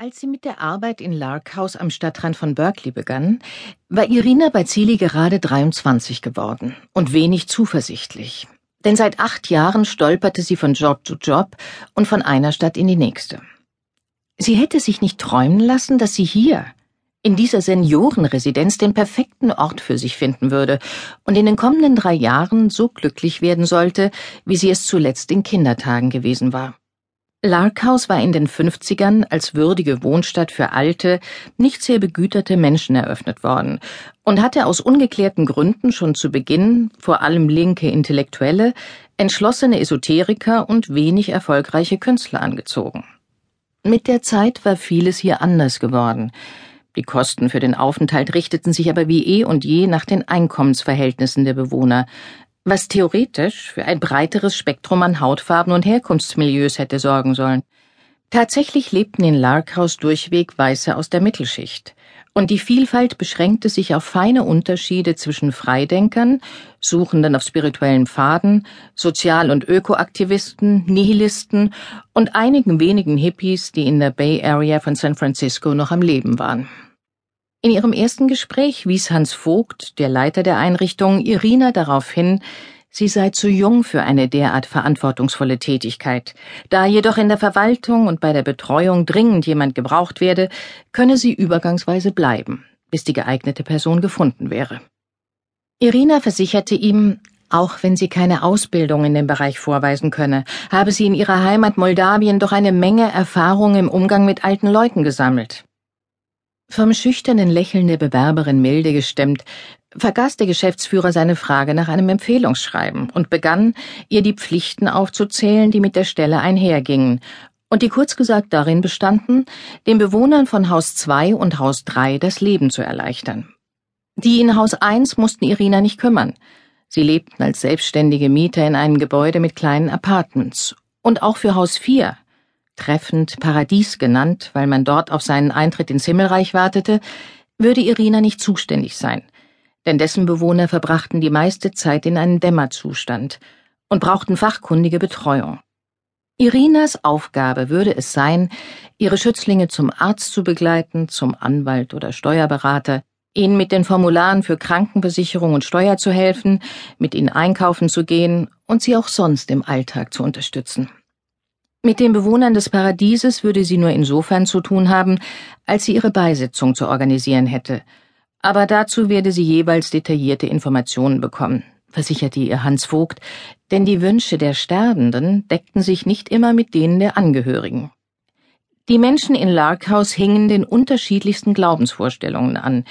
Als sie mit der Arbeit in Lark House am Stadtrand von Berkeley begann, war Irina Bazili gerade 23 geworden und wenig zuversichtlich. Denn seit acht Jahren stolperte sie von Job zu Job und von einer Stadt in die nächste. Sie hätte sich nicht träumen lassen, dass sie hier, in dieser Seniorenresidenz, den perfekten Ort für sich finden würde und in den kommenden drei Jahren so glücklich werden sollte, wie sie es zuletzt in Kindertagen gewesen war. Larkhaus war in den 50ern als würdige Wohnstadt für alte, nicht sehr begüterte Menschen eröffnet worden und hatte aus ungeklärten Gründen schon zu Beginn vor allem linke Intellektuelle, entschlossene Esoteriker und wenig erfolgreiche Künstler angezogen. Mit der Zeit war vieles hier anders geworden. Die Kosten für den Aufenthalt richteten sich aber wie eh und je nach den Einkommensverhältnissen der Bewohner, was theoretisch für ein breiteres Spektrum an Hautfarben und Herkunftsmilieus hätte sorgen sollen. Tatsächlich lebten in Larkhaus durchweg Weiße aus der Mittelschicht, und die Vielfalt beschränkte sich auf feine Unterschiede zwischen Freidenkern, Suchenden auf spirituellen Pfaden, Sozial- und Ökoaktivisten, Nihilisten und einigen wenigen Hippies, die in der Bay Area von San Francisco noch am Leben waren. In ihrem ersten Gespräch wies Hans Vogt, der Leiter der Einrichtung, Irina darauf hin, sie sei zu jung für eine derart verantwortungsvolle Tätigkeit. Da jedoch in der Verwaltung und bei der Betreuung dringend jemand gebraucht werde, könne sie übergangsweise bleiben, bis die geeignete Person gefunden wäre. Irina versicherte ihm, auch wenn sie keine Ausbildung in dem Bereich vorweisen könne, habe sie in ihrer Heimat Moldawien doch eine Menge Erfahrung im Umgang mit alten Leuten gesammelt. Vom schüchternen Lächeln der Bewerberin milde gestimmt, vergaß der Geschäftsführer seine Frage nach einem Empfehlungsschreiben und begann, ihr die Pflichten aufzuzählen, die mit der Stelle einhergingen, und die kurz gesagt darin bestanden, den Bewohnern von Haus 2 und Haus 3 das Leben zu erleichtern. Die in Haus 1 mussten Irina nicht kümmern. Sie lebten als selbstständige Mieter in einem Gebäude mit kleinen Apartments. Und auch für Haus 4, treffend Paradies genannt, weil man dort auf seinen Eintritt ins Himmelreich wartete, würde Irina nicht zuständig sein, denn dessen Bewohner verbrachten die meiste Zeit in einem Dämmerzustand und brauchten fachkundige Betreuung. Irinas Aufgabe würde es sein, ihre Schützlinge zum Arzt zu begleiten, zum Anwalt oder Steuerberater, ihnen mit den Formularen für Krankenversicherung und Steuer zu helfen, mit ihnen einkaufen zu gehen und sie auch sonst im Alltag zu unterstützen. Mit den Bewohnern des Paradieses würde sie nur insofern zu tun haben, als sie ihre Beisitzung zu organisieren hätte. Aber dazu werde sie jeweils detaillierte Informationen bekommen, versicherte ihr Hans Vogt, denn die Wünsche der Sterbenden deckten sich nicht immer mit denen der Angehörigen. Die Menschen in Larkhaus hingen den unterschiedlichsten Glaubensvorstellungen an,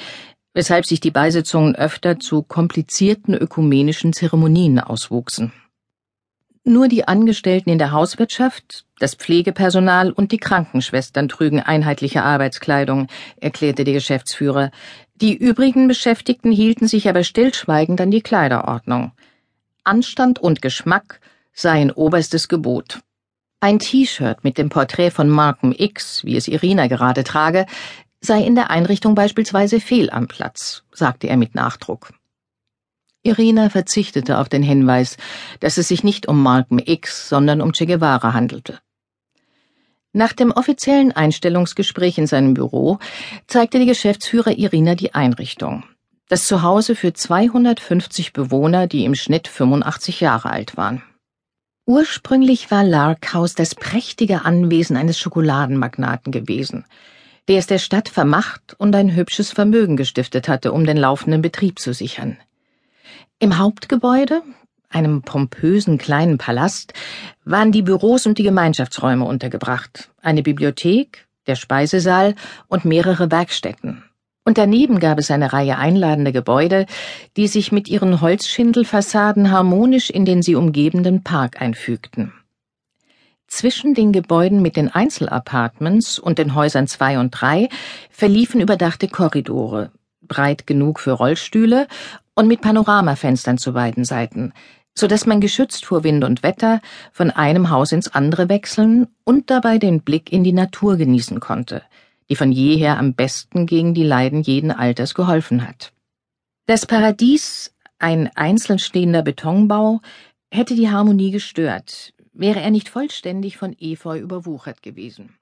weshalb sich die Beisitzungen öfter zu komplizierten ökumenischen Zeremonien auswuchsen. Nur die Angestellten in der Hauswirtschaft, das Pflegepersonal und die Krankenschwestern trügen einheitliche Arbeitskleidung, erklärte der Geschäftsführer. Die übrigen Beschäftigten hielten sich aber stillschweigend an die Kleiderordnung. Anstand und Geschmack seien oberstes Gebot. Ein T-Shirt mit dem Porträt von Malcolm X, wie es Irina gerade trage, sei in der Einrichtung beispielsweise fehl am Platz, sagte er mit Nachdruck. Irina verzichtete auf den Hinweis, dass es sich nicht um Malcolm X, sondern um Che Guevara handelte. Nach dem offiziellen Einstellungsgespräch in seinem Büro zeigte der Geschäftsführer Irina die Einrichtung. Das Zuhause für 250 Bewohner, die im Schnitt 85 Jahre alt waren. Ursprünglich war Lark House das prächtige Anwesen eines Schokoladenmagnaten gewesen, der es der Stadt vermacht und ein hübsches Vermögen gestiftet hatte, um den laufenden Betrieb zu sichern. Im Hauptgebäude, einem pompösen kleinen Palast, waren die Büros und die Gemeinschaftsräume untergebracht, eine Bibliothek, der Speisesaal und mehrere Werkstätten. Und daneben gab es eine Reihe einladender Gebäude, die sich mit ihren Holzschindelfassaden harmonisch in den sie umgebenden Park einfügten. Zwischen den Gebäuden mit den Einzelapartments und den Häusern zwei und drei verliefen überdachte Korridore, breit genug für Rollstühle und mit Panoramafenstern zu beiden Seiten, so dass man geschützt vor Wind und Wetter von einem Haus ins andere wechseln und dabei den Blick in die Natur genießen konnte, die von jeher am besten gegen die Leiden jeden Alters geholfen hat. Das Paradies, ein einzeln stehender Betonbau, hätte die Harmonie gestört, wäre er nicht vollständig von Efeu überwuchert gewesen.